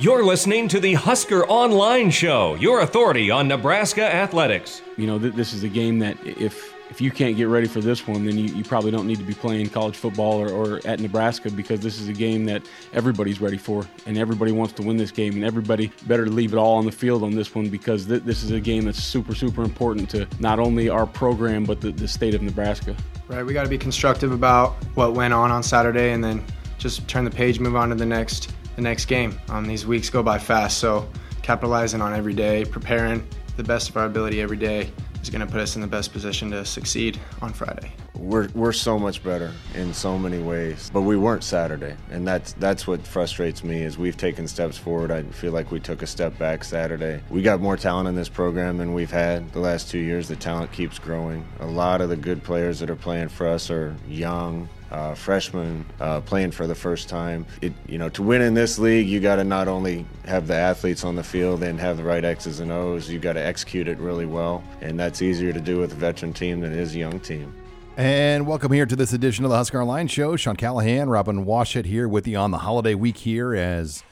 You're listening to the Husker Online Show, your authority on Nebraska athletics. You know, th- this is a game that if if you can't get ready for this one, then you, you probably don't need to be playing college football or, or at Nebraska because this is a game that everybody's ready for and everybody wants to win this game and everybody better leave it all on the field on this one because th- this is a game that's super, super important to not only our program but the, the state of Nebraska. Right, we got to be constructive about what went on on Saturday and then just turn the page, move on to the next the next game. Um, these weeks go by fast, so capitalizing on every day, preparing the best of our ability every day is going to put us in the best position to succeed on Friday. We're, we're so much better in so many ways, but we weren't Saturday, and that's that's what frustrates me. Is we've taken steps forward. I feel like we took a step back Saturday. We got more talent in this program than we've had the last two years. The talent keeps growing. A lot of the good players that are playing for us are young, uh, freshmen uh, playing for the first time. It, you know, to win in this league, you got to not only have the athletes on the field and have the right X's and O's, you got to execute it really well, and that's easier to do with a veteran team than it is a young team. And welcome here to this edition of the Husker Online Show. Sean Callahan, Robin Washut here with you on the holiday week here as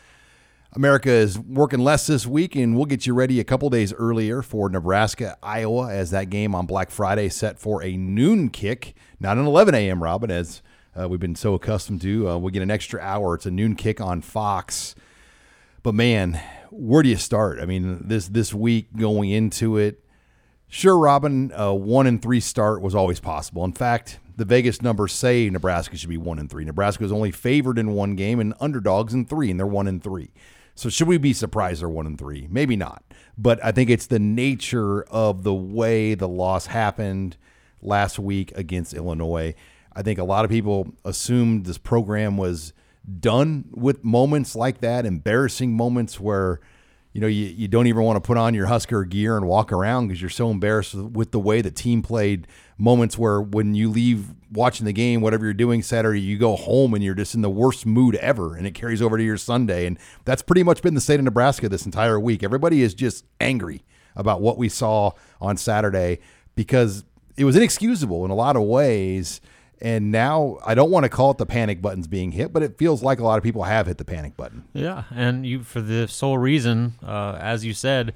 America is working less this week, and we'll get you ready a couple days earlier for Nebraska, Iowa, as that game on Black Friday set for a noon kick, not an 11 a.m., Robin, as uh, we've been so accustomed to. Uh, we get an extra hour. It's a noon kick on Fox. But man, where do you start? I mean, this this week going into it, sure, Robin, a one and three start was always possible. In fact, the Vegas numbers say Nebraska should be one and three. Nebraska is only favored in one game and underdogs in three, and they're one and three. So should we be surprised they're one and three? Maybe not. But I think it's the nature of the way the loss happened last week against Illinois. I think a lot of people assumed this program was done with moments like that, embarrassing moments where you know you, you don't even want to put on your Husker gear and walk around because you're so embarrassed with the way the team played. Moments where when you leave watching the game, whatever you're doing Saturday, you go home and you're just in the worst mood ever, and it carries over to your Sunday. And that's pretty much been the state of Nebraska this entire week. Everybody is just angry about what we saw on Saturday because it was inexcusable in a lot of ways. And now I don't want to call it the panic buttons being hit, but it feels like a lot of people have hit the panic button. Yeah, and you for the sole reason, uh, as you said,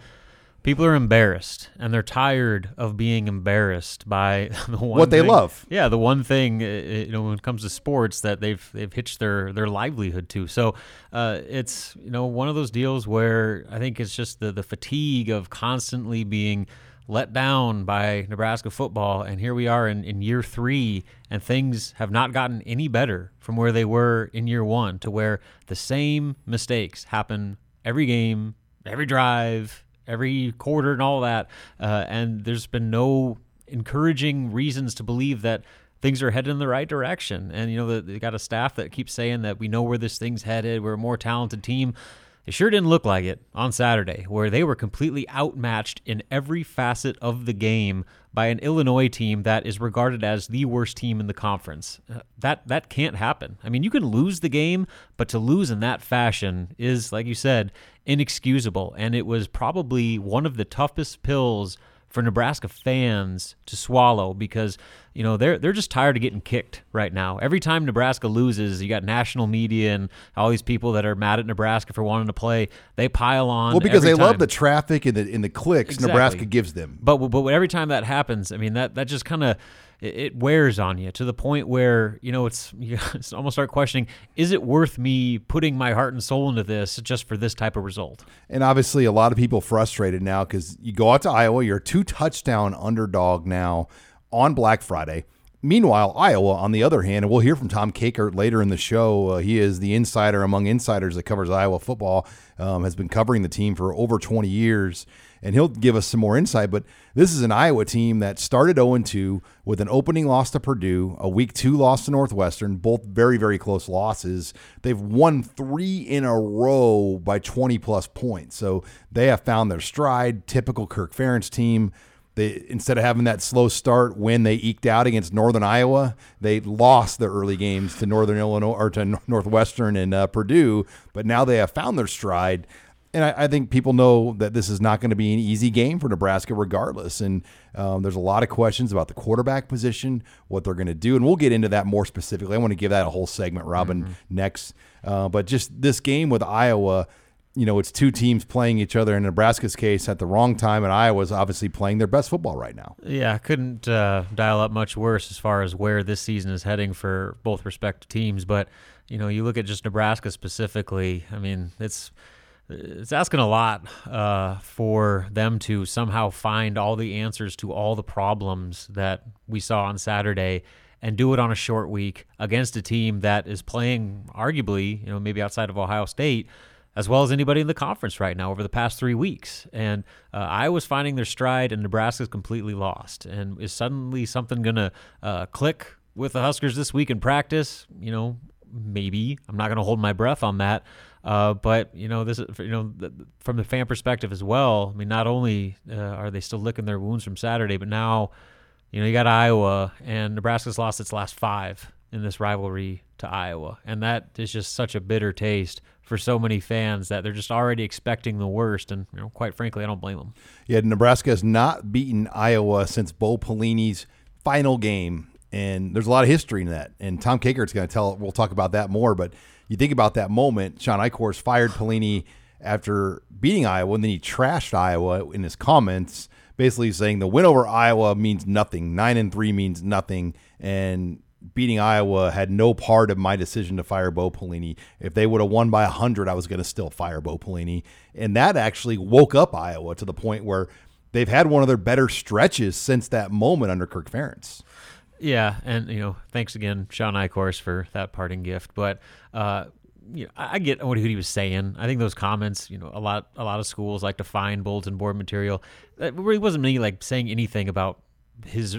people are embarrassed and they're tired of being embarrassed by the one what they thing- love. Yeah, the one thing you know when it comes to sports that they've they've hitched their their livelihood to. So uh, it's you know one of those deals where I think it's just the the fatigue of constantly being let down by Nebraska football. And here we are in, in year three, and things have not gotten any better from where they were in year one to where the same mistakes happen every game, every drive, every quarter, and all that. Uh, and there's been no encouraging reasons to believe that things are headed in the right direction. And, you know, they got a staff that keeps saying that we know where this thing's headed, we're a more talented team. It sure didn't look like it on Saturday, where they were completely outmatched in every facet of the game by an Illinois team that is regarded as the worst team in the conference. Uh, that that can't happen. I mean, you can lose the game, but to lose in that fashion is, like you said, inexcusable. And it was probably one of the toughest pills for Nebraska fans to swallow because you know they're they're just tired of getting kicked right now. Every time Nebraska loses, you got national media and all these people that are mad at Nebraska for wanting to play. They pile on. Well, because they love the traffic and the in the clicks Exactly. Nebraska gives them. But but every time that happens, I mean that that just kind of it, it wears on you to the point where you know it's you almost start questioning: Is it worth me putting my heart and soul into this just for this type of result? And obviously, a lot of people frustrated now because you go out to Iowa, you're two touchdown underdog now on Black Friday. Meanwhile, Iowa, on the other hand, and we'll hear from Tom Kakert later in the show. Uh, he is the insider among insiders that covers Iowa football, um, has been covering the team for over 20 years, and he'll give us some more insight. But this is an Iowa team that started 0 2 with an opening loss to Purdue, a week two loss to Northwestern, both very, very close losses. They've won three in a row by 20 plus points. So they have found their stride, typical Kirk Ferentz team. They instead of having that slow start when they eked out against Northern Iowa, they lost their early games to Northern Illinois or to Northwestern and uh, Purdue. But now they have found their stride, and I, I think people know that this is not going to be an easy game for Nebraska, regardless. And um, there's a lot of questions about the quarterback position, what they're going to do, and we'll get into that more specifically. I want to give that a whole segment, Robin, next. Uh, but just this game with Iowa you know, it's two teams playing each other in Nebraska's case at the wrong time, and Iowa's obviously playing their best football right now. Yeah, couldn't uh, dial up much worse as far as where this season is heading for both respective teams. But you know, you look at just Nebraska specifically. I mean, it's it's asking a lot uh, for them to somehow find all the answers to all the problems that we saw on Saturday and do it on a short week against a team that is playing arguably, you know, maybe outside of Ohio State as well as anybody in the conference right now over the past three weeks. And uh, Iowa's finding their stride, and Nebraska's completely lost. And is suddenly something going to uh, click with the Huskers this week in practice? You know, maybe. I'm not going to hold my breath on that. Uh, but you know, this you know from the fan perspective as well. I mean, not only uh, are they still licking their wounds from Saturday, but now, you know, you got Iowa and Nebraska's lost its last five in this rivalry to Iowa, and that is just such a bitter taste for so many fans that they're just already expecting the worst. And you know, quite frankly, I don't blame them. Yeah, Nebraska has not beaten Iowa since Bo Pelini's final game, and there's a lot of history in that. And Tom Kakert's going to tell. We'll talk about that more. But you think about that moment. Shawn Eichorst fired Pelini after beating Iowa, and then he trashed Iowa in his comments, basically saying the win over Iowa means nothing. Nine and three means nothing, and beating Iowa had no part of my decision to fire Bo Pelini. If they would have won by 100, I was going to still fire Bo Pelini. And that actually woke up Iowa to the point where they've had one of their better stretches since that moment under Kirk Ferentz. Yeah, and you know, thanks again, Shawn Eichorst, for that parting gift. But uh, you know, I get what he was saying. I think those comments, you know, a lot, a lot of schools like to find bulletin board material. It really wasn't me like saying anything about his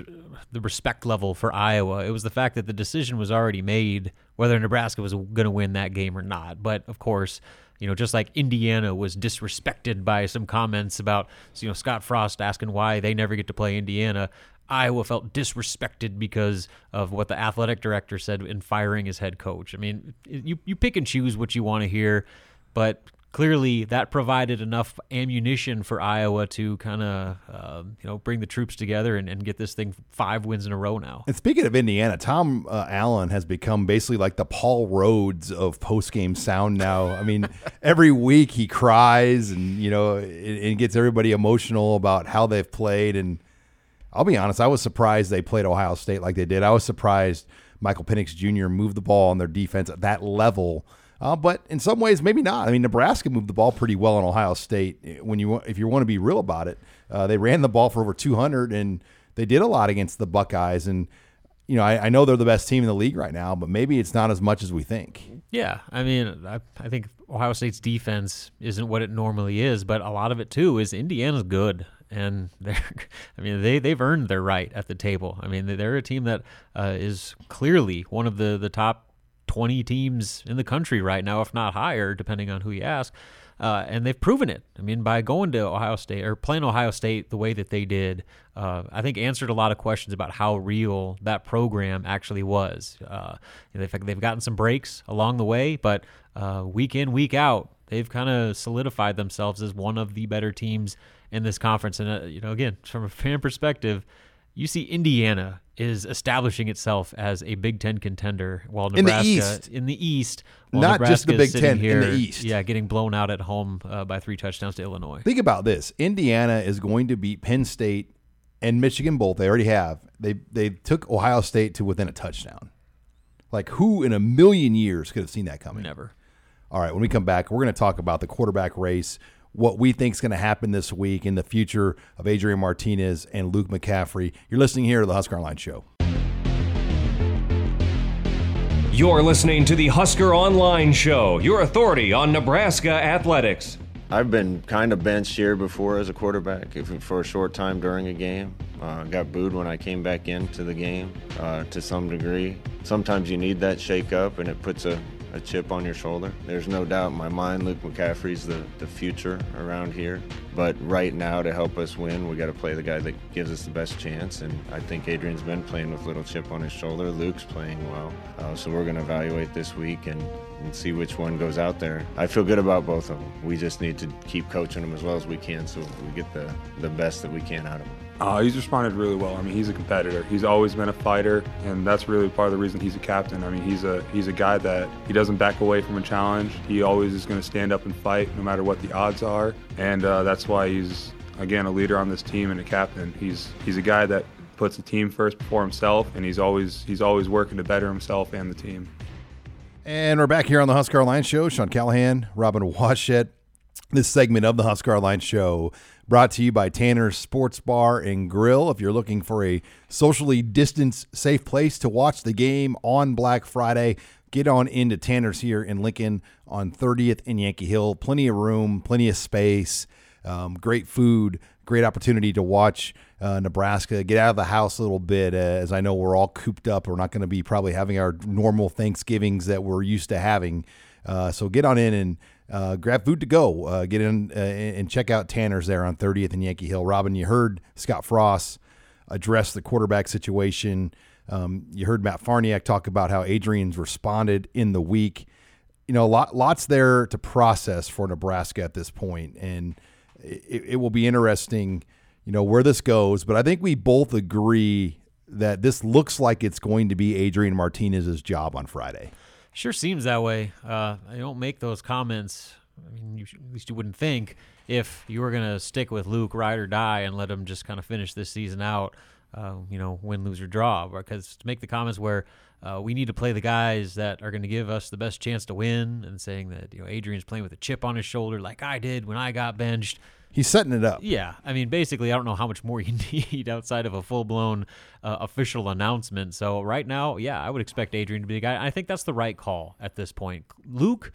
the respect level for Iowa. It was the fact that the decision was already made whether Nebraska was going to win that game or not. But of course, you know, just like Indiana was disrespected by some comments about you know Scott Frost asking why they never get to play Indiana. Iowa felt disrespected because of what the athletic director said in firing his head coach. I mean, you you pick and choose what you want to hear, but clearly that provided enough ammunition for Iowa to kind of uh, you know bring the troops together and, and, get this thing five wins in a row now. And speaking of Indiana, Tom uh, Allen has become basically like the Paul Rhoads of post game sound now. I mean, every week he cries and you know it gets everybody emotional about how they've played. And I'll be honest, I was surprised they played Ohio State like they did. I was surprised Michael Penix Jr. moved the ball on their defense at that level uh, but in some ways, maybe not. I mean, Nebraska moved the ball pretty well in Ohio State. When you if you want to be real about it, uh, they ran the ball for over 200, and they did a lot against the Buckeyes. And you know, I, I, know they're the best team in the league right now, but maybe it's not as much as we think. Yeah, I mean, I, I think Ohio State's defense isn't what it normally is, but a lot of it too is Indiana's good and they're I mean they they've earned their right at the table. I mean they're a team that uh, is clearly one of the the top 20 teams in the country right now, if not higher, depending on who you ask. Uh, and they've proven it. I mean, by going to Ohio State or playing Ohio State the way that they did, uh, I think answered a lot of questions about how real that program actually was. Uh, they've, they've gotten some breaks along the way, but uh, week in, week out, they've kind of solidified themselves as one of the better teams in this conference. And, uh, you know, again, from a fan perspective, you see Indiana is establishing itself as a Big Ten contender, while Nebraska in the East, in the East not Nebraska just the Big Ten here, in the East, yeah, getting blown out at home uh, by three touchdowns to Illinois. Think about this: Indiana is going to beat Penn State and Michigan both. They already have. They they took Ohio State to within a touchdown. Like who in a million years could have seen that coming? Never. All right, when we come back, we're going to talk about the quarterback race what we think is going to happen this week in the future of Adrian Martinez and Luke McCaffrey. You're listening here to the Husker Online Show. You're listening to the Husker Online Show, your authority on Nebraska athletics. I've been kind of benched here before as a quarterback for a short time during a game. Uh, got booed when I came back into the game uh, to some degree. Sometimes you need that shake up and it puts a, a chip on your shoulder. There's no doubt in my mind Luke McCaffrey's the, the future around here. But right now, to help us win, we got to play the guy that gives us the best chance. And I think Adrian's been playing with little chip on his shoulder. Luke's playing well. Uh, so we're going to evaluate this week and, and see which one goes out there. I feel good about both of them. We just need to keep coaching them as well as we can so we get the, the best that we can out of them. Uh, he's responded really well. I mean, he's a competitor. He's always been a fighter, and that's really part of the reason he's a captain. I mean, he's a he's a guy that he doesn't back away from a challenge. He always is going to stand up and fight, no matter what the odds are, and uh, that's why he's again a leader on this team and a captain. He's he's a guy that puts the team first before himself, and he's always he's always working to better himself and the team. And we're back here on the Husker Line Show. Sean Callahan, Robin Washut. This segment of the Husker Line Show brought to you by Tanner's Sports Bar and Grill. If you're looking for a socially distanced, safe place to watch the game on Black Friday, get on into Tanner's here in Lincoln on 30th and Yankee Hill. Plenty of room, plenty of space, um, great food, great opportunity to watch uh, Nebraska, get out of the house a little bit, uh, as I know we're all cooped up. We're not going to be probably having our normal Thanksgivings that we're used to having. Uh, so get on in and uh, grab food to go. Uh, get in uh, and check out Tanner's there on 30th and Yankee Hill. Robin, you heard Scott Frost address the quarterback situation. Um, you heard Matt Farniok talk about how Adrian's responded in the week. You know, a lot, lots there to process for Nebraska at this point, and it, it will be interesting, you know, where this goes. But I think we both agree that this looks like it's going to be Adrian Martinez's job on Friday. Sure seems that way. Uh, I don't make those comments. I mean, you, at least you wouldn't think if you were going to stick with Luke, ride or die, and let him just kind of finish this season out. Uh, you know, win, lose, or draw. Because to make the comments where uh, we need to play the guys that are going to give us the best chance to win, and saying that you know Adrian's playing with a chip on his shoulder, like I did when I got benched. He's setting it up. Yeah, I mean, basically, I don't know how much more you need outside of a full blown uh, official announcement. So right now, yeah, I would expect Adrian to be the guy. I think that's the right call at this point. Luke,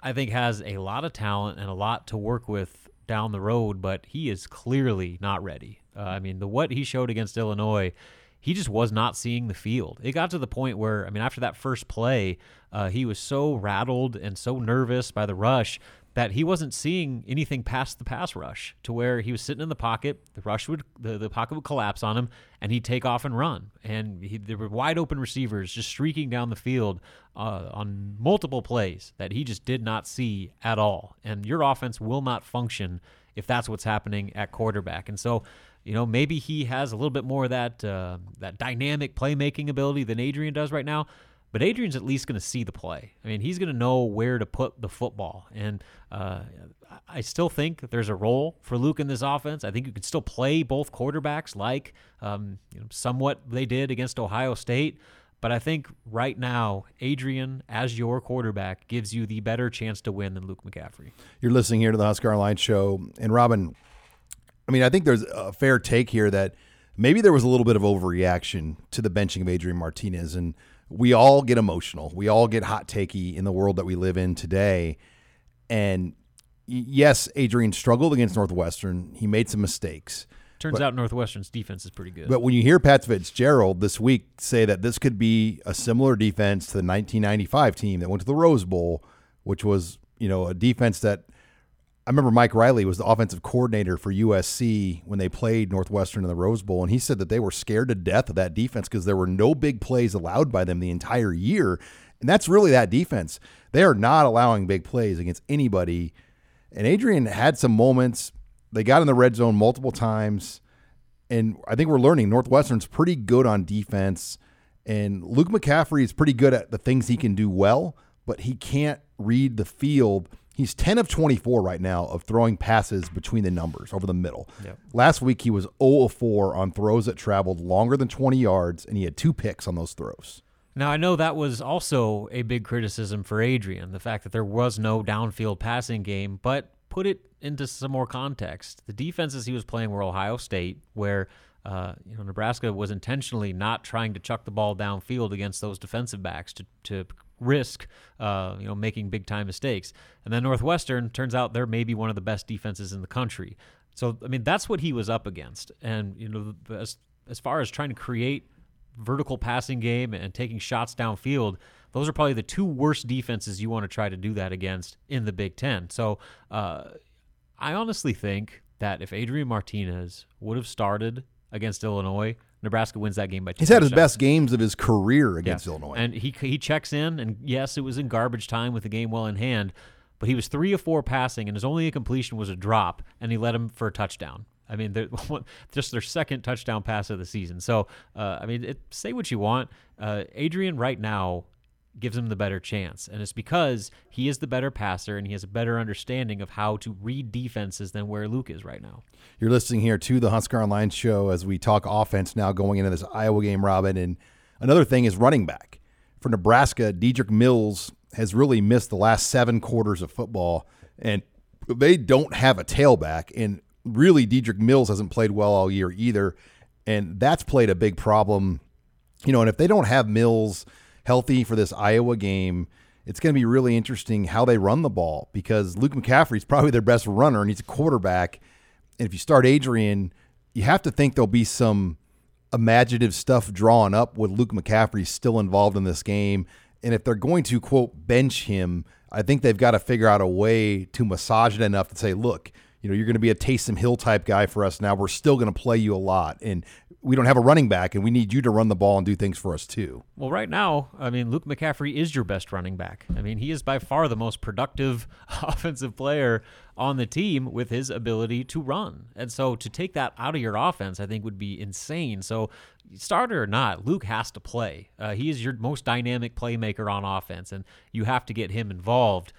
I think, has a lot of talent and a lot to work with down the road, but he is clearly not ready. Uh, I mean, the what he showed against Illinois, he just was not seeing the field. It got to the point where, I mean, after that first play, uh, he was so rattled and so nervous by the rush that he wasn't seeing anything past the pass rush to where he was sitting in the pocket, the rush would the, the pocket would collapse on him and he'd take off and run. And he, there were wide open receivers just streaking down the field uh, on multiple plays that he just did not see at all. And your offense will not function if that's what's happening at quarterback. And so you know, maybe he has a little bit more of that uh, that dynamic playmaking ability than Adrian does right now. But Adrian's at least going to see the play. I mean, he's going to know where to put the football. And uh, I still think there's a role for Luke in this offense. I think you can still play both quarterbacks like um, you know, somewhat they did against Ohio State. But I think right now, Adrian, as your quarterback, gives you the better chance to win than Luke McCaffrey. You're listening here to the Husker Line Show. And Robin, I mean, I think there's a fair take here that maybe there was a little bit of overreaction to the benching of Adrian Martinez. And we all get emotional. We all get hot takey in the world that we live in today. And yes, Adrian struggled against Northwestern. He made some mistakes. Turns but, out Northwestern's defense is pretty good. But when you hear Pat Fitzgerald this week say that this could be a similar defense to the 1995 team that went to the Rose Bowl, which was, you know, a defense that – I remember Mike Riley was the offensive coordinator for USC when they played Northwestern in the Rose Bowl, and he said that they were scared to death of that defense because there were no big plays allowed by them the entire year. And that's really that defense. They are not allowing big plays against anybody. And Adrian had some moments. They got in the red zone multiple times. And I think we're learning Northwestern's pretty good on defense. And Luke McCaffrey is pretty good at the things he can do well, but he can't read the field He's 10 of 24 right now of throwing passes between the numbers over the middle. Yep. Last week, he was 0 of 4 on throws that traveled longer than 20 yards, and he had two picks on those throws. Now, I know that was also a big criticism for Adrian, the fact that there was no downfield passing game, but put it into some more context. The defenses he was playing were Ohio State, where uh, you know Nebraska was intentionally not trying to chuck the ball downfield against those defensive backs to, to risk, uh, you know, making big time mistakes. And then Northwestern turns out they're maybe one of the best defenses in the country. So I mean, that's what he was up against. And you know, as as far as trying to create vertical passing game and taking shots downfield, those are probably the two worst defenses you want to try to do that against in the Big Ten. So uh, I honestly think that if Adrian Martinez would have started against Illinois, Nebraska wins that game by two. He's had his best games of his career against yeah. Illinois, and he he checks in. And yes, it was in garbage time with the game well in hand, but he was three of four passing, and his only completion was a drop, and he led him for a touchdown. I mean, just their second touchdown pass of the season. So, uh, I mean, it, say what you want. Uh, Adrian right now gives him the better chance. And it's because he is the better passer and he has a better understanding of how to read defenses than where Luke is right now. You're listening here to the Husker Online show as we talk offense now going into this Iowa game, Robin. And another thing is running back. For Nebraska, Dedrick Mills has really missed the last seven quarters of football, and they don't have a tailback. And really, Dedrick Mills hasn't played well all year either. And that's played a big problem. You know, and if they don't have Mills – healthy for this Iowa game, it's going to be really interesting how they run the ball because Luke McCaffrey is probably their best runner and he's a quarterback. And if you start Adrian, you have to think there'll be some imaginative stuff drawn up with Luke McCaffrey still involved in this game. And if they're going to, quote, bench him, I think they've got to figure out a way to massage it enough to say, look, you know, you're going to be a Taysom Hill type guy for us now. We're still going to play you a lot. And we don't have a running back, and we need you to run the ball and do things for us too. Well, right now, I mean, Luke McCaffrey is your best running back. I mean, he is by far the most productive offensive player on the team with his ability to run. And so to take that out of your offense, I think would be insane. So, starter or not, Luke has to play. Uh, he is your most dynamic playmaker on offense, and you have to get him involved.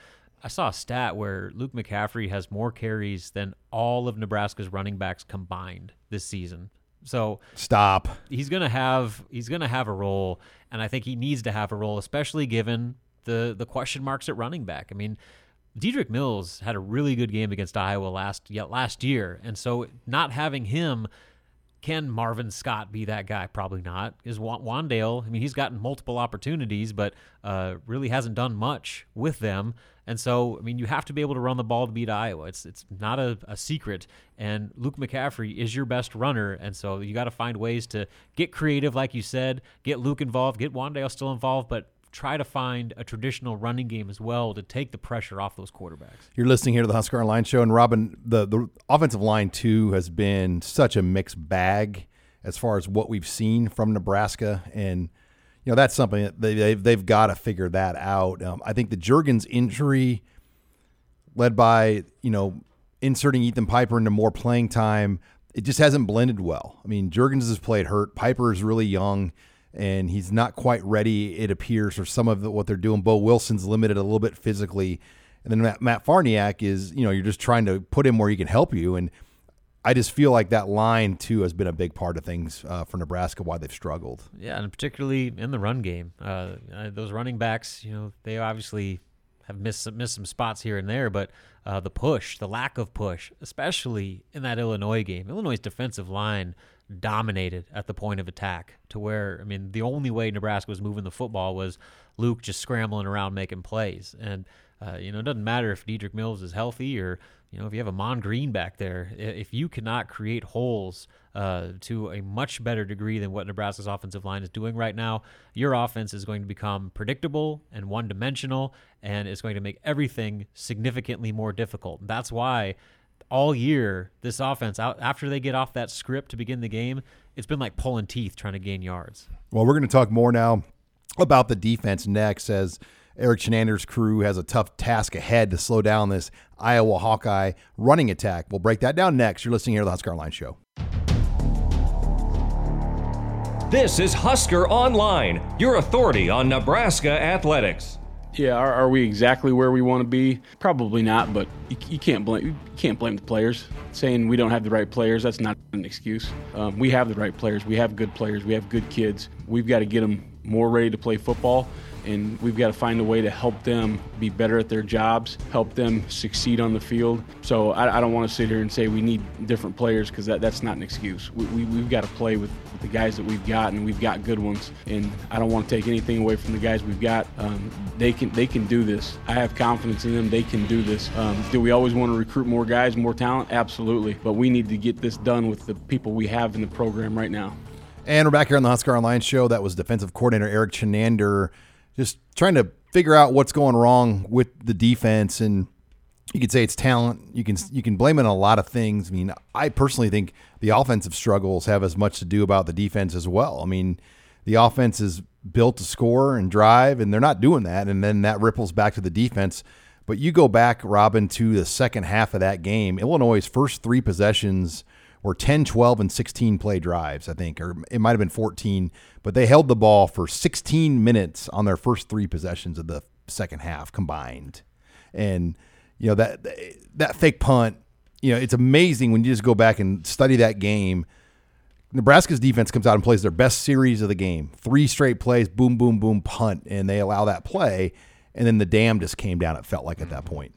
I saw a stat where Luke McCaffrey has more carries than all of Nebraska's running backs combined this season. So stop. He's gonna have he's gonna have a role, and I think he needs to have a role, especially given the the question marks at running back. I mean, Dedrick Mills had a really good game against Iowa last yet last year, and so not having him. Can Marvin Scott be that guy? Probably not. Is Wan'Dale? I mean, he's gotten multiple opportunities, but uh, really hasn't done much with them. And so, I mean, you have to be able to run the ball to beat Iowa. It's it's not a, a secret. And Luke McCaffrey is your best runner. And so you got to find ways to get creative, like you said, get Luke involved, get Wan'Dale still involved, but try to find a traditional running game as well to take the pressure off those quarterbacks. You're listening here to the Husker Line Show, and Robin, the the offensive line too has been such a mixed bag as far as what we've seen from Nebraska and you know that's something that they, they've, they've got to figure that out. Um, I think the Jurgens injury, led by you know inserting Ethan Piper into more playing time, it just hasn't blended well. I mean, Jurgens has played hurt. Piper is really young, and he's not quite ready. It appears for some of the, what they're doing. Boe Wilson's limited a little bit physically, and then Matt, Matt Farniok is you know you're just trying to put him where he can help you and I just feel like that line too has been a big part of things uh, for Nebraska why they've struggled. Yeah, and particularly in the run game, uh, uh those running backs, you know, they obviously have missed some, missed some spots here and there, but uh, the push, the lack of push, especially in that Illinois game, Illinois' defensive line dominated at the point of attack to where I mean the only way Nebraska was moving the football was Luke just scrambling around making plays and uh, you know, it doesn't matter if Dedrick Mills is healthy or you know if you have a Mon Green back there. If you cannot create holes uh, to a much better degree than what Nebraska's offensive line is doing right now, your offense is going to become predictable and one-dimensional, and it's going to make everything significantly more difficult. That's why all year this offense out after they get off that script to begin the game, it's been like pulling teeth trying to gain yards. Well, we're going to talk more now about the defense next as Erik Chinander's crew has a tough task ahead to slow down this Iowa Hawkeye running attack. We'll break that down next. You're listening here to the Husker Online Show. This is Husker Online, your authority on Nebraska athletics. Yeah, are, are, we exactly where we want to be? Probably not, but you, you, can't blame you can't blame the players. Saying we don't have the right players, that's not an excuse. Um, we have the right players. We have good players. We have good kids. We've got to get them more ready to play football and we've got to find a way to help them be better at their jobs, help them succeed on the field. So I, I don't want to sit here and say we need different players because that, that's not an excuse. We, we, have got to play with, with, the guys that we've got, and we've got good ones. And I don't want to take anything away from the guys we've got. Um, they can they can do this. I have confidence in them. They can do this. Um, do we always want to recruit more guys, more talent? Absolutely. But we need to get this done with the people we have in the program right now. And we're back here on the Husker Online show. That was defensive coordinator Erik Chinander just trying to figure out what's going wrong with the defense and you could say it's talent. You can you can blame it on a lot of things. I mean, I personally think the offensive struggles have as much to do about the defense as well. I mean, the offense is built to score and drive, and they're not doing that, and then that ripples back to the defense. But you go back, Robin, to the second half of that game. Illinois' first three possessions were 10, 12, and 16 play drives, I think, or it might have been 14, but they held the ball for 16 minutes on their first three possessions of the second half combined. And, you know, that, that fake punt, you know, it's amazing when you just go back and study that game. Nebraska's defense comes out and plays their best series of the game. Three straight plays, boom, boom, boom, punt, and they allow that play. And then the dam just came down, it felt like at that point.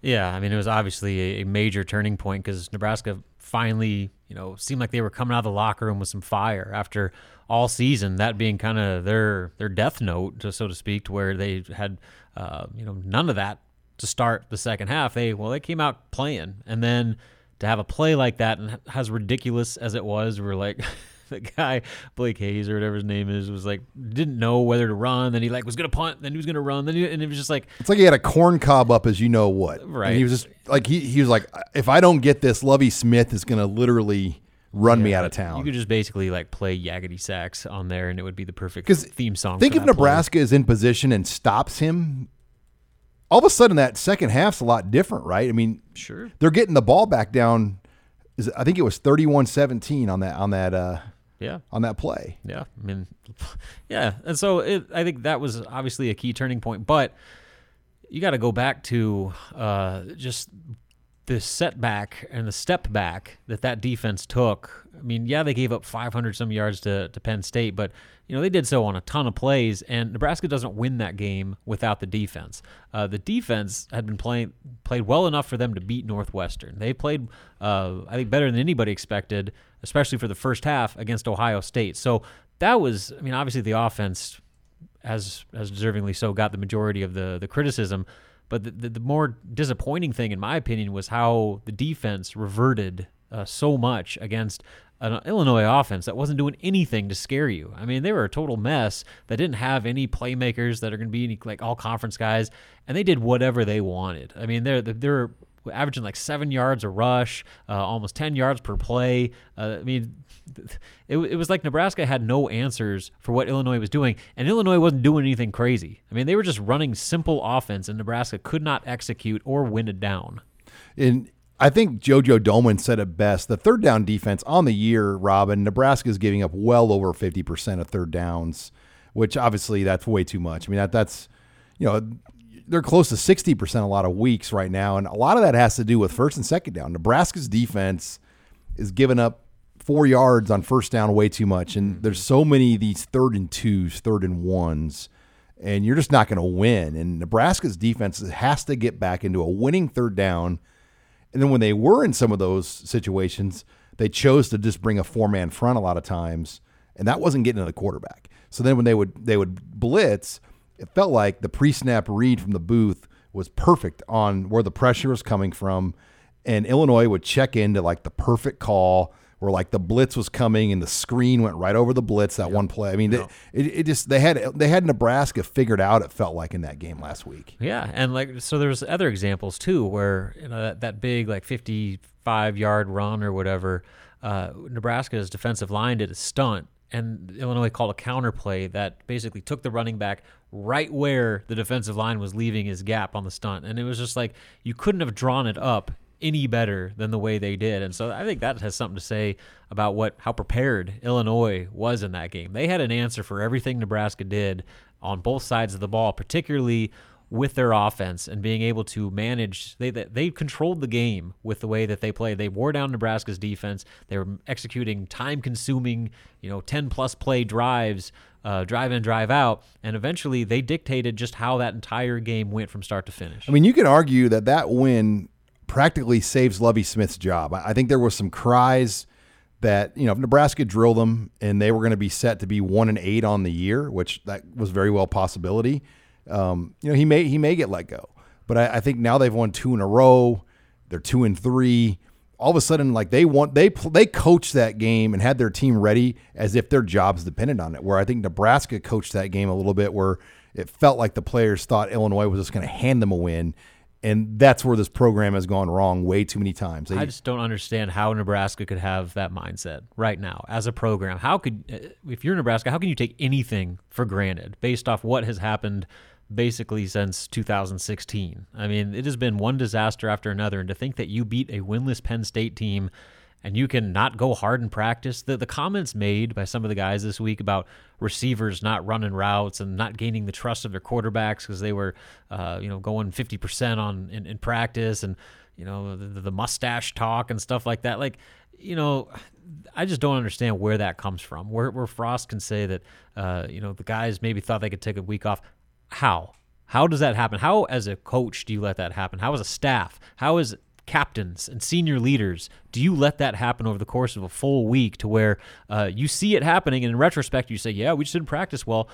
Yeah, I mean, it was obviously a, major turning point because Nebraska finally, you know, seemed like they were coming out of the locker room with some fire after all season. That being kind of their their death note, so to speak, to where they had, uh, you know, none of that to start the second half. They well, they came out playing, and then to have a play like that and as ridiculous as it was, we're like. the guy Blake Hayes or whatever his name is was like didn't know whether to run. Then he like was gonna punt. Then he was gonna run. Then he, and it was just like it's like he had a corn cob up as you know what. Right. And he was just like he he was like if I don't get this, Lovie Smith is gonna literally run yeah, me out of town. You could just basically like play Yakety Sax on there, and it would be the perfect theme song. Think if Nebraska play. is in position and stops him. All of a sudden, that second half's a lot different, right? I mean, sure, they're getting the ball back down. I think it was 31-17 on that on that uh, yeah. On that play. Yeah. I mean, yeah. And so it, I think that was obviously a key turning point. But you got to go back to uh, just the setback and the step back that that defense took. I mean, yeah, they gave up 500 some yards to, to Penn State, but you know they did so on a ton of plays, and Nebraska doesn't win that game without the defense. Uh, the defense had been playing played well enough for them to beat Northwestern. They played, uh, I think, better than anybody expected, especially for the first half against Ohio State. So that was, I mean, obviously the offense, as as deservingly so, got the majority of the the criticism. But the, the, the more disappointing thing, in my opinion, was how the defense reverted uh, so much against an Illinois offense that wasn't doing anything to scare you. I mean, they were a total mess that didn't have any playmakers that are going to be any, like all conference guys, and they did whatever they wanted. I mean, they're they're averaging like seven yards a rush, uh, almost ten yards per play. Uh, I mean, it, it was like Nebraska had no answers for what Illinois was doing, and Illinois wasn't doing anything crazy. I mean, they were just running simple offense, and Nebraska could not execute or win it down. In I think JoJo Domann said it best. The third down defense on the year, Robin, Nebraska is giving up well over 50% of third downs, which obviously that's way too much. I mean, that that's, you know, they're close to 60% a lot of weeks right now. And a lot of that has to do with first and second down. Nebraska's defense is giving up four yards on first down way too much. And mm-hmm. there's so many of these third and twos, third and ones, and you're just not going to win. And Nebraska's defense has to get back into a winning third down – and then when they were in some of those situations, they chose to just bring a four man front a lot of times, and that wasn't getting to the quarterback. So then when they would they would blitz, it felt like the pre snap read from the booth was perfect on where the pressure was coming from, and Illinois would check into like the perfect call where like the blitz was coming and the screen went right over the blitz that yep. one play. I mean, yep. it, it just they had they had Nebraska figured out. It felt like in that game last week. Yeah, and like so, there's other examples too where you know that, that big like 55 yard run or whatever. Uh, Nebraska's defensive line did a stunt, and Illinois called a counter play that basically took the running back right where the defensive line was leaving his gap on the stunt, and it was just like you couldn't have drawn it up any better than the way they did. And so I think that has something to say about what how prepared Illinois was in that game. They had an answer for everything Nebraska did on both sides of the ball, particularly with their offense and being able to manage they they controlled the game with the way that they played. They wore down Nebraska's defense. They were executing time consuming, you know, 10 plus play drives, uh, drive in drive out, and eventually they dictated just how that entire game went from start to finish. I mean, you can argue that that win practically saves Lovie Smith's job. I think there was some cries that you know if Nebraska drilled them and they were going to be set to be one and eight on the year, which that was very well possibility. Um, you know he may he may get let go, but I, I, think now they've won two in a row. They're two and three. All of a sudden, like they want they they coached that game and had their team ready as if their jobs depended on it. Where I think Nebraska coached that game a little bit where it felt like the players thought Illinois was just going to hand them a win and that's where this program has gone wrong way too many times. They, I just don't understand how Nebraska could have that mindset right now as a program. How could, if you're Nebraska, how can you take anything for granted based off what has happened basically since 2016? I mean, it has been one disaster after another, and to think that you beat a winless Penn State team and you can not go hard in practice. The the comments made by some of the guys this week about receivers not running routes and not gaining the trust of their quarterbacks because they were, uh, you know, going fifty percent on in, in, practice and you know the, the mustache talk and stuff like that. Like, you know, I just don't understand where that comes from. Where where Frost can say that, uh, you know, the guys maybe thought they could take a week off. How? How does that happen? How, as a coach, do you let that happen? How, as a staff, how, as captains and senior leaders, do you let that happen over the course of a full week to where uh, you see it happening and in retrospect you say, yeah, we just didn't practice well?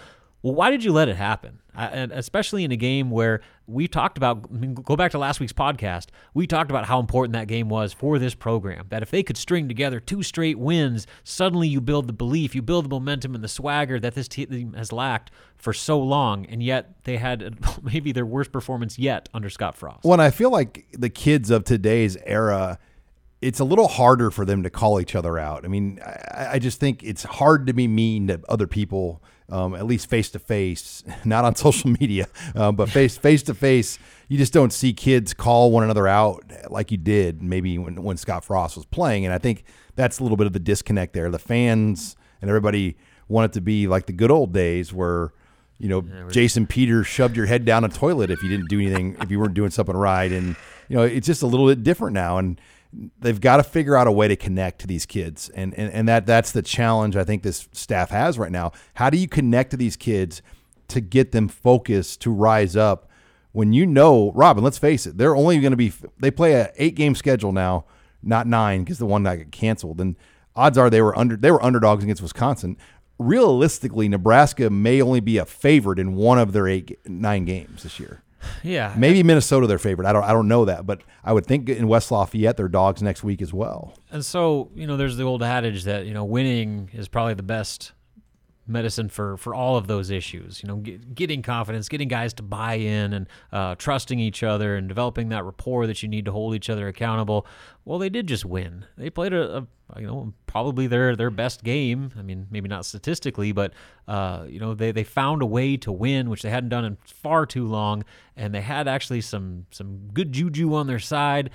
Well, why did you let it happen? and especially in a game where we talked about, I mean, go back to last week's podcast, we talked about how important that game was for this program. That if they could string together two straight wins, suddenly you build the belief, you build the momentum and the swagger that this team has lacked for so long. And yet they had maybe their worst performance yet under Scott Frost. Well, I feel like the kids of today's era, it's a little harder for them to call each other out. I mean, I, I just think it's hard to be mean to other people um, at least face to face, not on social media, uh, but face face to face. You just don't see kids call one another out like you did maybe when, when Scott Frost was playing, and I think that's a little bit of the disconnect there. The fans and everybody want it to be like the good old days where you know yeah, Jason Peters shoved your head down a toilet if you didn't do anything if you weren't doing something right, and you know it's just a little bit different now and they've got to figure out a way to connect to these kids and, and and that that's the challenge I think this staff has right now. How do you connect to these kids to get them focused to rise up when you know, Robin, let's face it, they're only going to be they play a 8 game schedule now, not 9 because the one that got canceled and odds are they were under they were underdogs against Wisconsin. Realistically, Nebraska may only be a favorite in one of their 8 9 games this year. Yeah, maybe Minnesota their favorite. I don't I don't know that, but I would think in West Lafayette they're dogs next week as well. And so you know, there's the old adage that you know winning is probably the best medicine for for all of those issues. You know, get, getting confidence, getting guys to buy in, and uh, trusting each other, and developing that rapport that you need to hold each other accountable. Well, they did just win. They played a, a you know probably their their best game. I mean, maybe not statistically, but uh, you know they they found a way to win, which they hadn't done in far too long, and they had actually some some good juju on their side.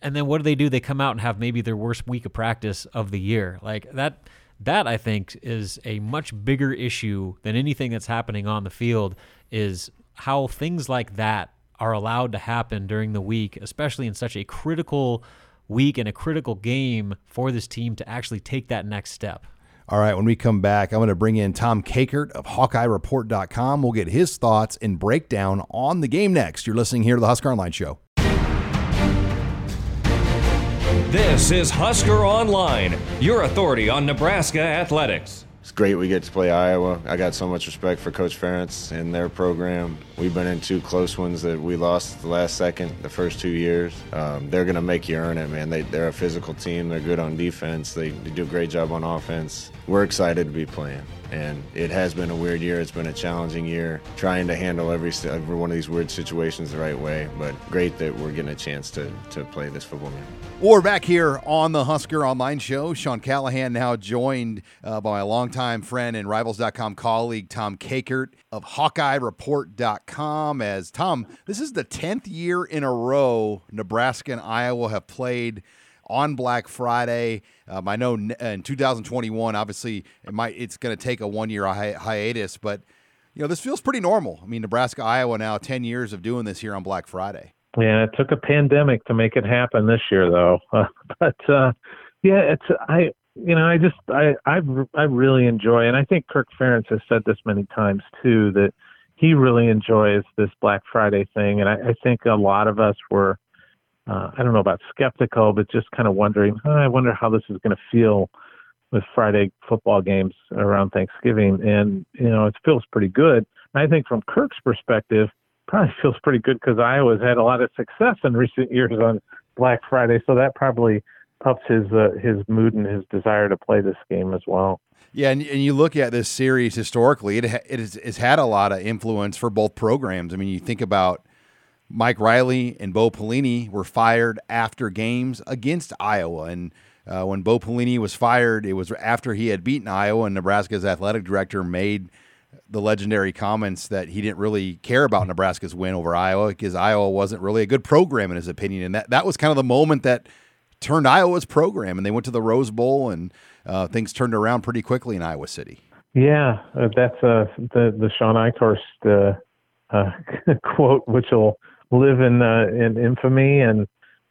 And then what do they do? They come out and have maybe their worst week of practice of the year. Like that that I think is a much bigger issue than anything that's happening on the field is how things like that are allowed to happen during the week, especially in such a critical week and a critical game for this team to actually take that next step. All right, when we come back, I'm going to bring in Tom Kakert of HawkeyeReport.com. We'll get his thoughts and breakdown on the game next. You're listening here to the Husker Online Show. This is Husker Online, your authority on Nebraska athletics. It's great we get to play Iowa. I got so much respect for Coach Ferentz and their program. We've been in two close ones that we lost the last second, the first two years. Um, they're going to make you earn it, man. They, they're a physical team. They're good on defense. They, they do a great job on offense. We're excited to be playing and it has been a weird year. It's been a challenging year trying to handle every, every one of these weird situations the right way. But great that we're getting a chance to, to play this football game. We're back here on the Husker Online Show. Sean Callahan now joined uh, by my longtime friend and Rivals.com colleague Tom Kakert of HawkeyeReport.com. As Tom, this is the tenth year in a row Nebraska and Iowa have played on Black Friday. Um, I know in 2021, obviously, it might it's going to take a one year hi- hiatus, but you know this feels pretty normal. I mean, Nebraska, Iowa, now 10 years of doing this here on Black Friday. Yeah, it took a pandemic to make it happen this year, though. Uh, but uh, yeah, it's I you know I just I I I really enjoy, and I think Kirk Ferentz has said this many times too that he really enjoys this Black Friday thing, and I, I think a lot of us were uh, I don't know about skeptical, but just kind of wondering, oh, I wonder how this is going to feel with Friday football games around Thanksgiving. And, you know, it feels pretty good. And I think from Kirk's perspective, probably feels pretty good because Iowa's had a lot of success in recent years on Black Friday. So that probably ups his uh, his mood and his desire to play this game as well. Yeah, and, and you look at this series historically, it, it has, had a lot of influence for both programs. I mean, you think about Mike Riley and Bo Pelini were fired after games against Iowa. And uh, when Bo Pelini was fired, it was after he had beaten Iowa, and Nebraska's athletic director made the legendary comments that he didn't really care about Nebraska's win over Iowa because Iowa wasn't really a good program in his opinion. And that, that was kind of the moment that turned Iowa's program, and they went to the Rose Bowl, and uh, things turned around pretty quickly in Iowa City. Yeah, uh, that's uh, the the Shawn Eichorst uh, uh, quote, which will live in uh, in infamy. And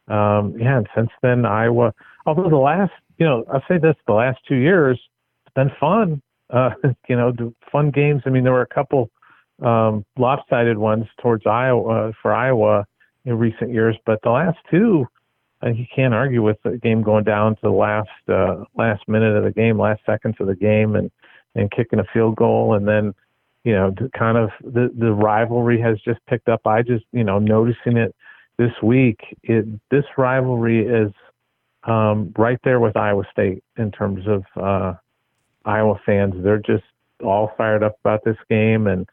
um, yeah, and since then, Iowa. Although the last, you know, I'll say this: the last two years, it's been fun. You know, fun games. I mean, there were a couple um, lopsided ones towards Iowa for Iowa in recent years, but the last two, uh, you can't argue with the game going down to the last uh, last minute of the game, last seconds of the game, and and kicking a field goal, and then you know, kind of the the rivalry has just picked up. I just you know noticing it this week. It this rivalry is um, right there with Iowa State in terms of uh, Iowa fans. They're just all fired up about this game, and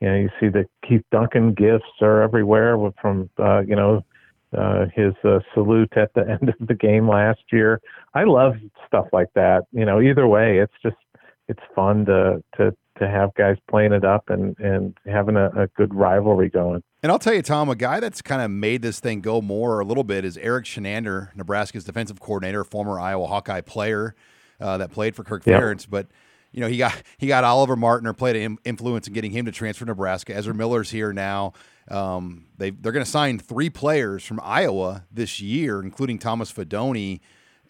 you know you see the Keith Duncan gifts are everywhere from uh, you know uh, his uh, salute at the end of the game last year. I love stuff like that. You know, either way, it's just it's fun to to to have guys playing it up and and having a, a good rivalry going. And I'll tell you, Tom, a guy that's kind of made this thing go more a little bit is Erik Chinander, Nebraska's defensive coordinator, former Iowa Hawkeye player uh, that played for Kirk yep. Ferentz. But you know, he got he got Oliver Martin or played an influence in getting him to transfer to Nebraska. Ezra Miller's here now. Um, they they're going to sign three players from Iowa this year, including Thomas Fidone.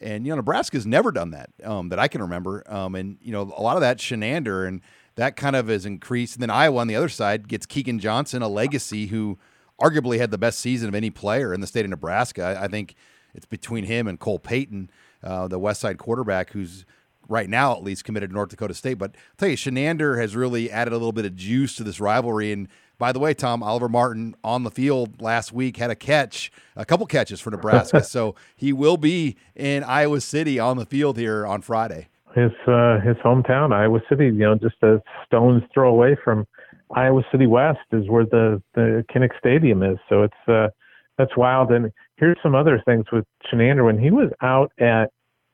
And you know, Nebraska's never done that um, that I can remember. Um, and you know, a lot of that Chinander and that kind of has increased. And then Iowa on the other side gets Keagan Johnson, a legacy who arguably had the best season of any player in the state of Nebraska. I, I think it's between him and Cole Payton, uh, the West Side quarterback, who's right now at least committed to North Dakota State. But I'll tell you, Chinander has really added a little bit of juice to this rivalry. And by the way, Tom, Oliver Martin on the field last week had a catch, a couple catches for Nebraska. so he will be in Iowa City on the field here on Friday his uh, his hometown, Iowa City. You know, just a stone's throw away from Iowa City West is where the the Kinnick Stadium is. So it's uh, that's wild. And here's some other things with Chinander. When he was out at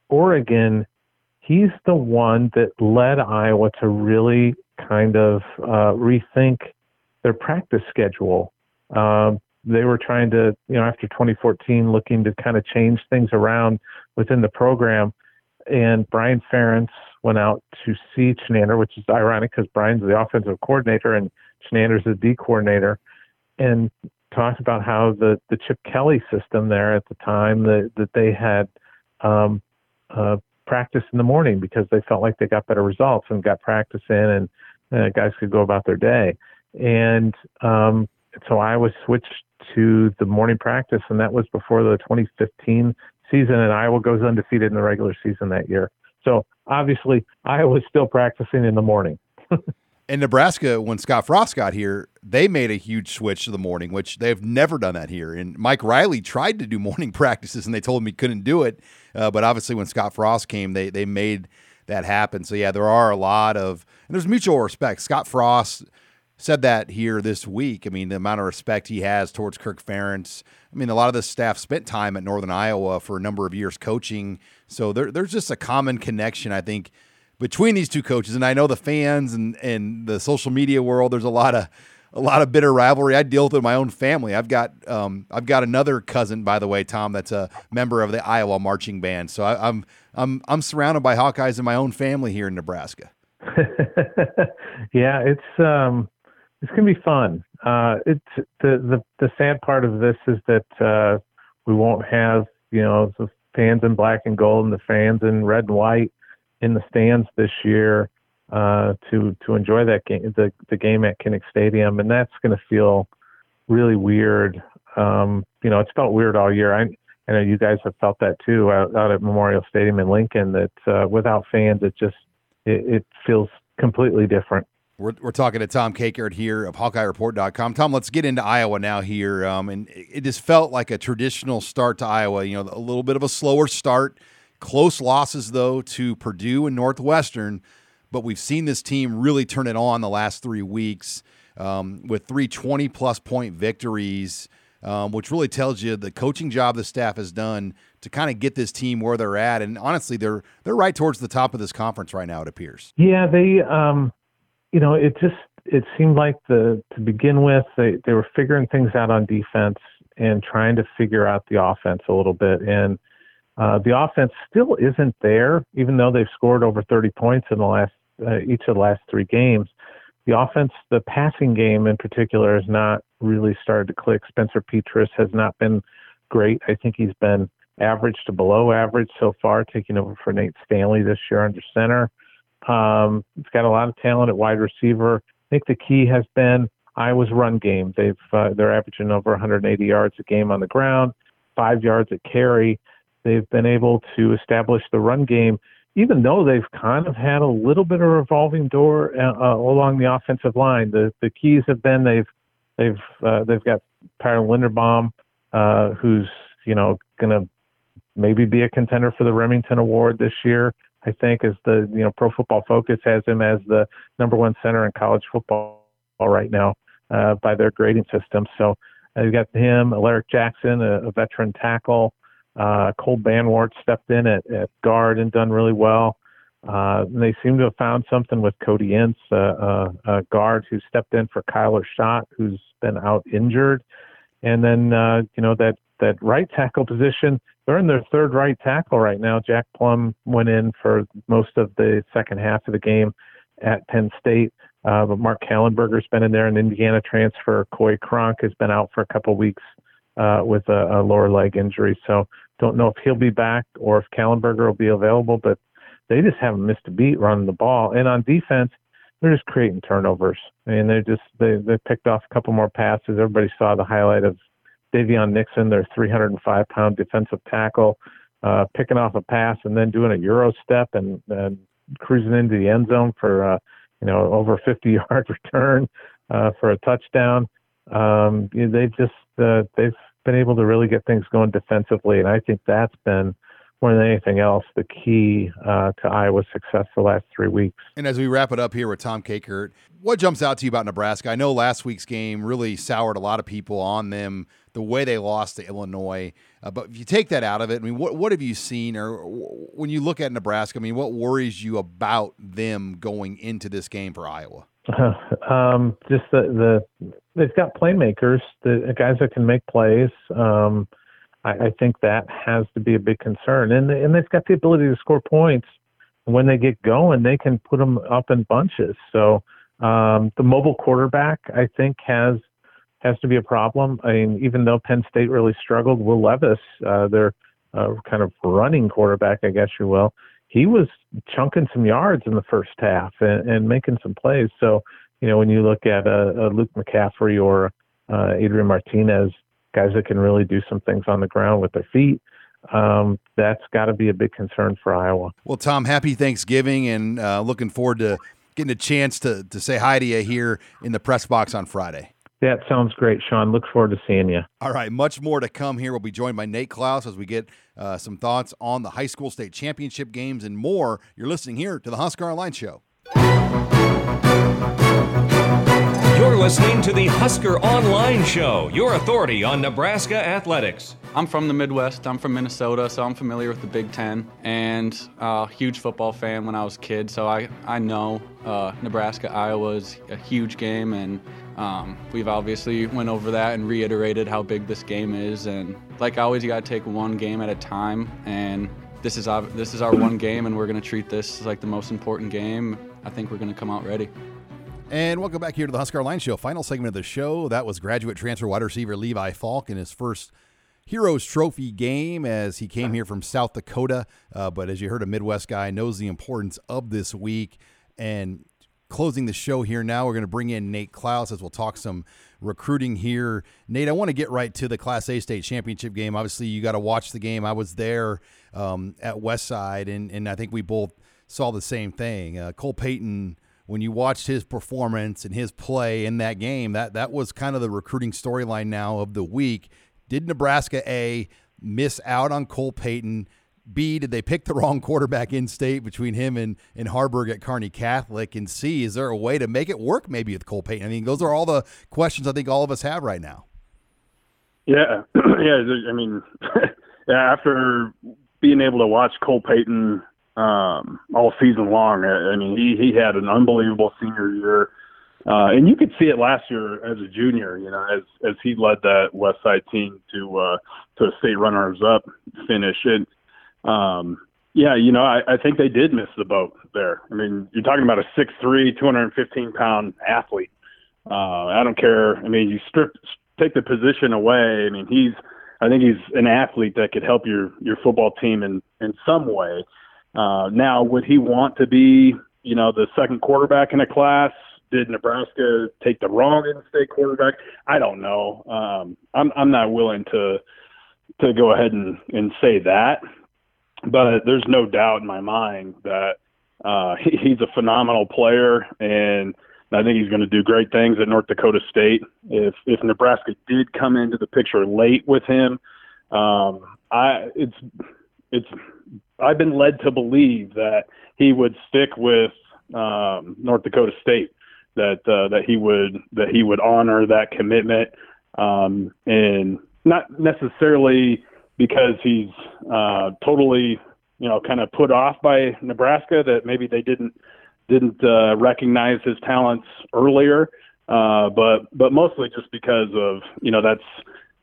Oregon, he's the one that led Iowa to really kind of uh, rethink their practice schedule. Um, they were trying to, you know, after 2014, looking to kind of change things around within the program and Brian Ferentz went out to see Chinander, which is ironic because Brian's the offensive coordinator and Chinander's the D coordinator, and talked about how the the Chip Kelly system there at the time that that they had um, uh, practice in the morning because they felt like they got better results and got practice in and uh, guys could go about their day. And um, so I was switched to the morning practice, and that was before the 2015 season, and Iowa goes undefeated in the regular season that year. So obviously, Iowa's still practicing in the morning. in Nebraska, when Scott Frost got here, they made a huge switch to the morning, which they've never done that here. And Mike Riley tried to do morning practices, and they told him he couldn't do it. Uh, but obviously, when Scott Frost came, they they made that happen. So yeah, there are a lot of and there's mutual respect. Scott Frost said that here this week. I mean, the amount of respect he has towards Kirk Ferentz. I mean, a lot of the staff spent time at Northern Iowa for a number of years coaching. So there, there's just a common connection, I think, between these two coaches. And I know the fans and, and the social media world, there's a lot of a lot of bitter rivalry. I deal with it in my own family. I've got um, I've got another cousin, by the way, Tom, that's a member of the Iowa marching band. So I, I'm I'm I'm surrounded by Hawkeyes in my own family here in Nebraska. yeah, it's um, it's gonna be fun. Uh, it's the, the the sad part of this is that uh, we won't have you know the fans in black and gold and the fans in red and white in the stands this year uh, to to enjoy that game the the game at Kinnick Stadium, and that's going to feel really weird. Um, you know, it's felt weird all year. I I know you guys have felt that too out, out at Memorial Stadium in Lincoln. That uh, without fans, it just it, it feels completely different. We're, we're talking to Tom Kakert here of HawkeyeReport.com. Tom, let's get into Iowa now here. Um, and it just felt like a traditional start to Iowa. You know, a little bit of a slower start, close losses though to Purdue and Northwestern. But we've seen this team really turn it on the last three weeks um, with three 20 plus point victories, um, which really tells you the coaching job the staff has done to kind of get this team where they're at. And honestly, they're they're right towards the top of this conference right now. It appears. Yeah, they. You know, it just it seemed like the to begin with they they were figuring things out on defense and trying to figure out the offense a little bit and Uh, the offense still isn't there, even though they've scored over 30 points in the last uh, each of the last three games. The offense, the passing game in particular, has not really started to click. Spencer Petras has not been great. I think he's been average to below average so far, taking over for Nate Stanley this year under center. Um, he's got a lot of talent at wide receiver. I think the key has been Iowa's run game. They've uh, they're averaging over 180 yards a game on the ground, five yards a carry. They've been able to establish the run game, even though they've kind of had a little bit of revolving door uh, uh, along the offensive line. The the keys have been they've they've uh, they've got Tyler Linderbaum, uh, who's you know going to maybe be a contender for the Remington Award this year. I think as the you know Pro Football Focus has him as the number one center in college football right now uh, by their grading system. So uh, you got him, Alaric Jackson, a, a veteran tackle. Uh, Cole Banwart stepped in at, at guard and done really well. Uh, and they seem to have found something with Cody Ince, uh, uh, a guard who stepped in for Kyler Schott, who's been out injured. And then, uh, you know, that, that right tackle position, they're in their third right tackle right now. Jack Plumb went in for most of the second half of the game at Penn State. Uh, but Mark Kallenberger's been in there, an Indiana transfer. Coy Cronk has been out for a couple weeks uh, with a, a, lower leg injury. So don't know if he'll be back or if Kallenberger will be available, but they just haven't missed a beat running the ball. And on defense, they're just creating turnovers. I mean, they just they they picked off a couple more passes. Everybody saw the highlight of Daviyon Nixon, their 305 pound defensive tackle, uh, picking off a pass and then doing a euro step and, and cruising into the end zone for uh, you know over 50 yard return uh, for a touchdown. Um, you know, they've just uh, they've been able to really get things going defensively, and I think that's been more than anything else, the key uh, to Iowa's success the last three weeks. And as we wrap it up here with Tom Kakert, what jumps out to you about Nebraska? I know last week's game really soured a lot of people on them, the way they lost to Illinois. Uh, but if you take that out of it, I mean, what what have you seen, or when you look at Nebraska, I mean, what worries you about them going into this game for Iowa? um, just the, the they've got playmakers, the guys that can make plays. Um, I, I think that has to be a big concern. And and they've got the ability to score points. When they get going, they can put them up in bunches. So um, the mobile quarterback, I think, has has to be a problem. I mean, even though Penn State really struggled, Will Levis, uh, their uh, kind of running quarterback, I guess you will, he was chunking some yards in the first half and, and making some plays. So, you know, when you look at a, a Luke McCaffrey or uh, Adrian Martinez, guys that can really do some things on the ground with their feet. Um, that's got to be a big concern for Iowa. Well, Tom, happy Thanksgiving and uh, looking forward to getting a chance to, to say hi to you here in the press box on Friday. That sounds great, Sean. Look forward to seeing you. All right, much more to come here. We'll be joined by Nate Clouse as we get uh, some thoughts on the high school state championship games and more. You're listening here to the Husker Online Show. You're listening to the Husker Online Show, your authority on Nebraska athletics. I'm from the Midwest. I'm from Minnesota, so I'm familiar with the Big Ten and a uh, huge football fan when I was a kid. So I, I know uh, Nebraska Iowa is a huge game, and um, we've obviously went over that and reiterated how big this game is. And like always, you got to take one game at a time. And this is our, this is our one game, and we're going to treat this like the most important game. I think we're going to come out ready. And welcome back here to the Husker Online Show. Final segment of the show. That was graduate transfer wide receiver Levi Falck in his first Heroes Trophy game as he came here from South Dakota. Uh, but as you heard, a Midwest guy knows the importance of this week. And closing the show here now, we're going to bring in Nate Clouse as we'll talk some recruiting here. Nate, I want to get right to the Class A state championship game. Obviously, you got to watch the game. I was there um, at Westside, and, and I think we both saw the same thing. Uh, Cole Payton when you watched his performance and his play in that game, that that was kind of the recruiting storyline now of the week. Did Nebraska A miss out on Cole Payton? B, did they pick the wrong quarterback in state between him and, and Haarberg at Kearney Catholic? And C, is there a way to make it work maybe with Cole Payton? I mean, those are all the questions I think all of us have right now. Yeah. yeah. I mean, after being able to watch Cole Payton um, all season long. I mean, he he had an unbelievable senior year, uh, and you could see it last year as a junior. You know, as as he led that West Side team to uh, to a state runners up finish. And um, yeah, you know, I, I think they did miss the boat there. I mean, you're talking about a 6'3", 215 pound athlete. Uh, I don't care. I mean, you strip take the position away. I mean, he's I think he's an athlete that could help your your football team in in some way. Uh, now, would he want to be, you know, the second quarterback in a class? Did Nebraska take the wrong in-state quarterback? I don't know. Um, I'm I'm not willing to to go ahead and and say that, but there's no doubt in my mind that uh, he, he's a phenomenal player and I think he's going to do great things at North Dakota State. If if Nebraska did come into the picture late with him, um, I it's it's I've been led to believe that he would stick with um, North Dakota State. That uh, that he would that he would honor that commitment, um, and not necessarily because he's uh, totally you know kind of put off by Nebraska that maybe they didn't didn't uh, recognize his talents earlier, uh, but but mostly just because of you know that's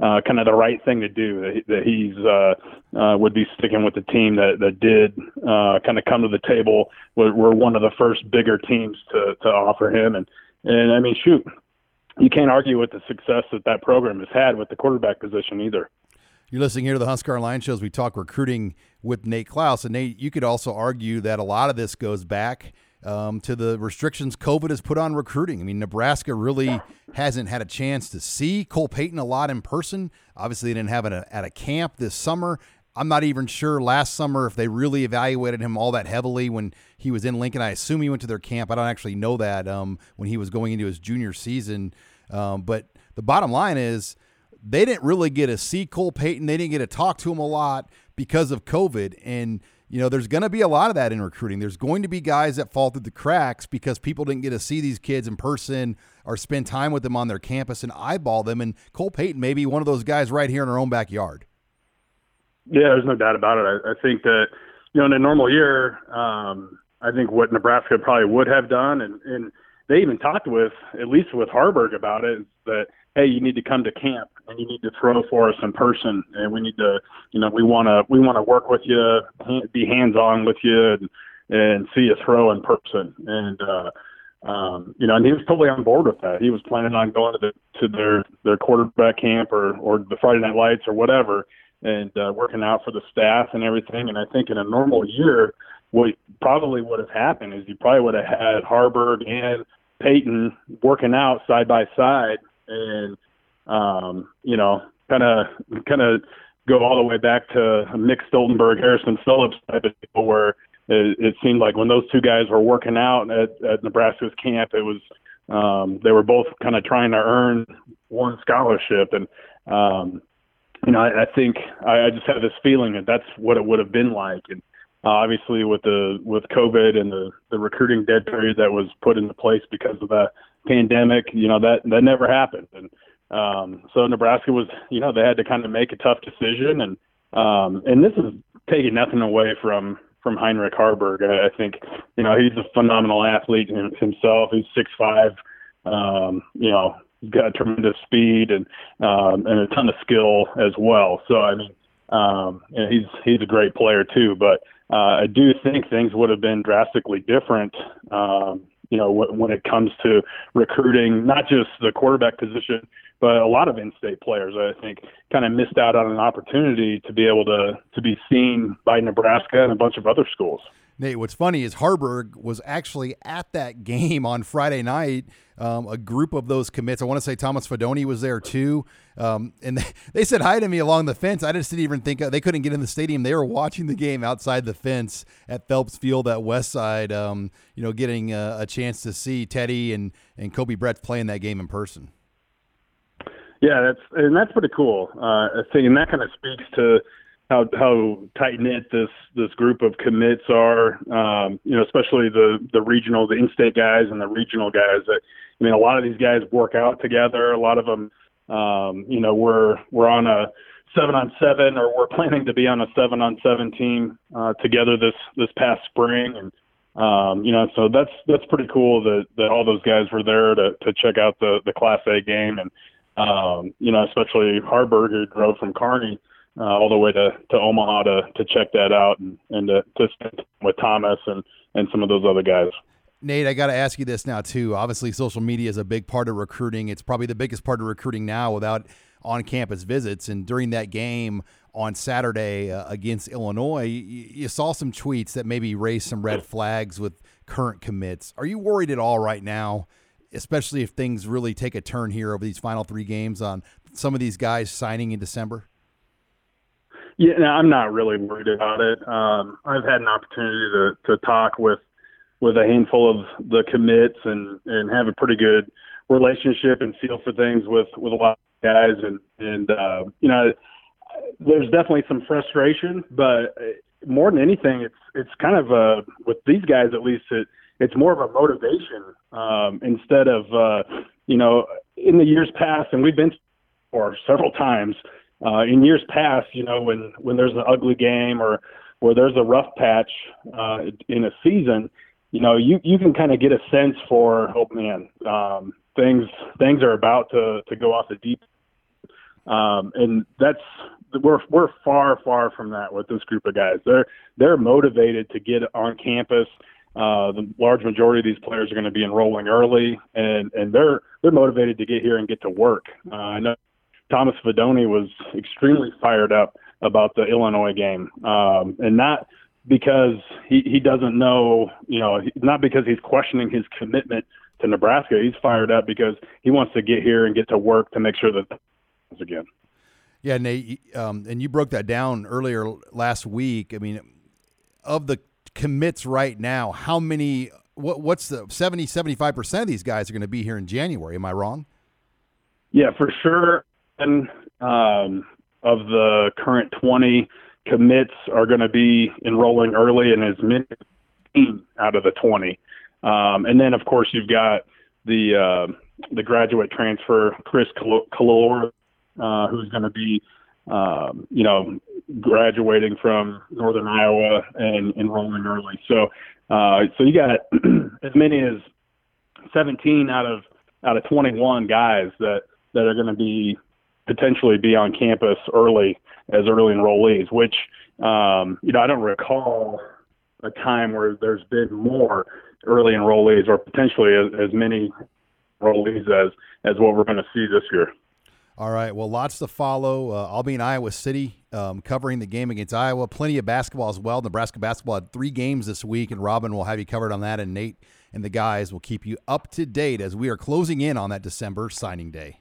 uh, kind of the right thing to do. That, he's uh, uh, would be sticking with the team that that did uh, kind of come to the table. We're, we're one of the first bigger teams to to offer him, and and I mean shoot, you can't argue with the success that that program has had with the quarterback position either. You're listening here to the Husker Online shows. We talk recruiting with Nate Clouse, and Nate, you could also argue that a lot of this goes back um, to the restrictions COVID has put on recruiting. I mean, Nebraska really hasn't had a chance to see Cole Payton a lot in person. Obviously, they didn't have it at a camp this summer. I'm not even sure last summer if they really evaluated him all that heavily when he was in Lincoln. I assume he went to their camp. I don't actually know that um, when he was going into his junior season. Um, but the bottom line is they didn't really get to see Cole Payton. They didn't get to talk to him a lot because of COVID. And you know, there's going to be a lot of that in recruiting. There's going to be guys that fall through the cracks because people didn't get to see these kids in person or spend time with them on their campus and eyeball them. And Cole Payton may be one of those guys right here in our own backyard. Yeah, there's no doubt about it. I, I think that, you know, in a normal year, um, I think what Nebraska probably would have done, and, and they even talked with, at least with Haarberg about it, is that – hey, you need to come to camp and you need to throw for us in person, and we need to, you know, we want to we want to work with you, be hands on with you, and, and see you throw in person. And uh, um, you know, and he was totally on board with that. He was planning on going to the to their their quarterback camp or or the Friday Night Lights or whatever, and uh, working out for the staff and everything. And I think in a normal year, what probably would have happened is you probably would have had Haarberg and Payton working out side by side and um, you know, kind of kind of go all the way back to Mick Stoltenberg, Harrison Phillips type of people, where it, it seemed like when those two guys were working out at, at Nebraska's camp, it was um, they were both kind of trying to earn one scholarship, and um, you know, I, I think I, I just have this feeling that that's what it would have been like, and uh, obviously with the with COVID and the the recruiting dead period that was put into place because of the pandemic, you know that that never happened, and um, so Nebraska was, you know, they had to kind of make a tough decision, and um, and this is taking nothing away from from Heinrich Haarberg. I, I think, you know, he's a phenomenal athlete himself. He's six five, um, you know, got tremendous speed and um, and a ton of skill as well. So I mean, um, and he's he's a great player too, but uh, I do think things would have been drastically different, um, you know, w- when it comes to recruiting, not just the quarterback position, but a lot of in-state players, I think, kind of missed out on an opportunity to be able to to be seen by Nebraska and a bunch of other schools. Nate, what's funny is Haarberg was actually at that game on Friday night. Um, a group of those commits, I want to say Thomas Fidone was there too. Um, and they, they, said hi to me along the fence. I just didn't even think they couldn't get in the stadium. They were watching the game outside the fence at Phelps Field at Westside, um, you know, getting a, a, chance to see Teddy and, and Koby Bretz playing that game in person. Yeah, that's and that's pretty cool. Uh, and that kind of speaks to how how tight knit this this group of commits are. Um, you know, especially the the regional, the in-state guys and the regional guys. That I mean, a lot of these guys work out together. A lot of them, um, you know, we're we're on a seven on seven, or we're planning to be on a seven on seven team uh, together this this past spring, and um, you know, so that's that's pretty cool that that all those guys were there to to check out the the Class A game, and um, you know, especially Haarberg who drove from Kearney uh, all the way to, to Omaha to, to check that out and, and to, to spend with Thomas and, and some of those other guys. Nate, I got to ask you this now too. Obviously, social media is a big part of recruiting. It's probably the biggest part of recruiting now without on-campus visits. And during that game on Saturday uh, against Illinois, you, you, saw some tweets that maybe raised some red flags with current commits. Are you worried at all right now, especially if things really take a turn here over these final three games on some of these guys signing in December? Yeah, no, I'm not really worried about it. Um, I've had an opportunity to, to talk with with a handful of the commits and and have a pretty good relationship and feel for things with with a lot of guys and and uh, you know there's definitely some frustration, but more than anything, it's it's kind of uh with these guys at least it it's more of a motivation um, instead of uh, you know in the years past, and we've been for several times uh, in years past, you know when when there's an ugly game or where there's a rough patch uh, in a season, you know, you you can kind of get a sense for, oh man, um, things things are about to to go off the deep, um, and that's we're we're far far from that with this group of guys. They're they're motivated to get on campus. Uh, the large majority of these players are going to be enrolling early, and and they're they're motivated to get here and get to work. Uh, I know Thomas Fidone was extremely fired up about the Illinois game, um, and not because he, he doesn't know, you know, not because he's questioning his commitment to Nebraska. He's fired up because he wants to get here and get to work to make sure that again. Yeah, Nate, um, and you broke that down earlier last week. I mean, of the commits right now, how many, what, what's the 70, 75% of these guys are going to be here in January? Am I wrong? Yeah, for sure. And um, of the current 20, commits are going to be enrolling early and as many out of the 20. Um, and then, of course, you've got the uh, the graduate transfer, Chris Calor, uh, who's going to be, um, you know, graduating from Northern Iowa and enrolling early. So, uh, so you got as many as 17 out of out of 21 guys that that are going to be potentially be on campus early as early enrollees, which um, you know I don't recall a time where there's been more early enrollees or potentially as, as many enrollees as as what we're going to see this year. All right. Well, lots to follow. Uh, I'll be in Iowa City um, covering the game against Iowa. Plenty of basketball as well. Nebraska basketball had three games this week, and Robin will have you covered on that, and Nate and the guys will keep you up to date as we are closing in on that December signing day.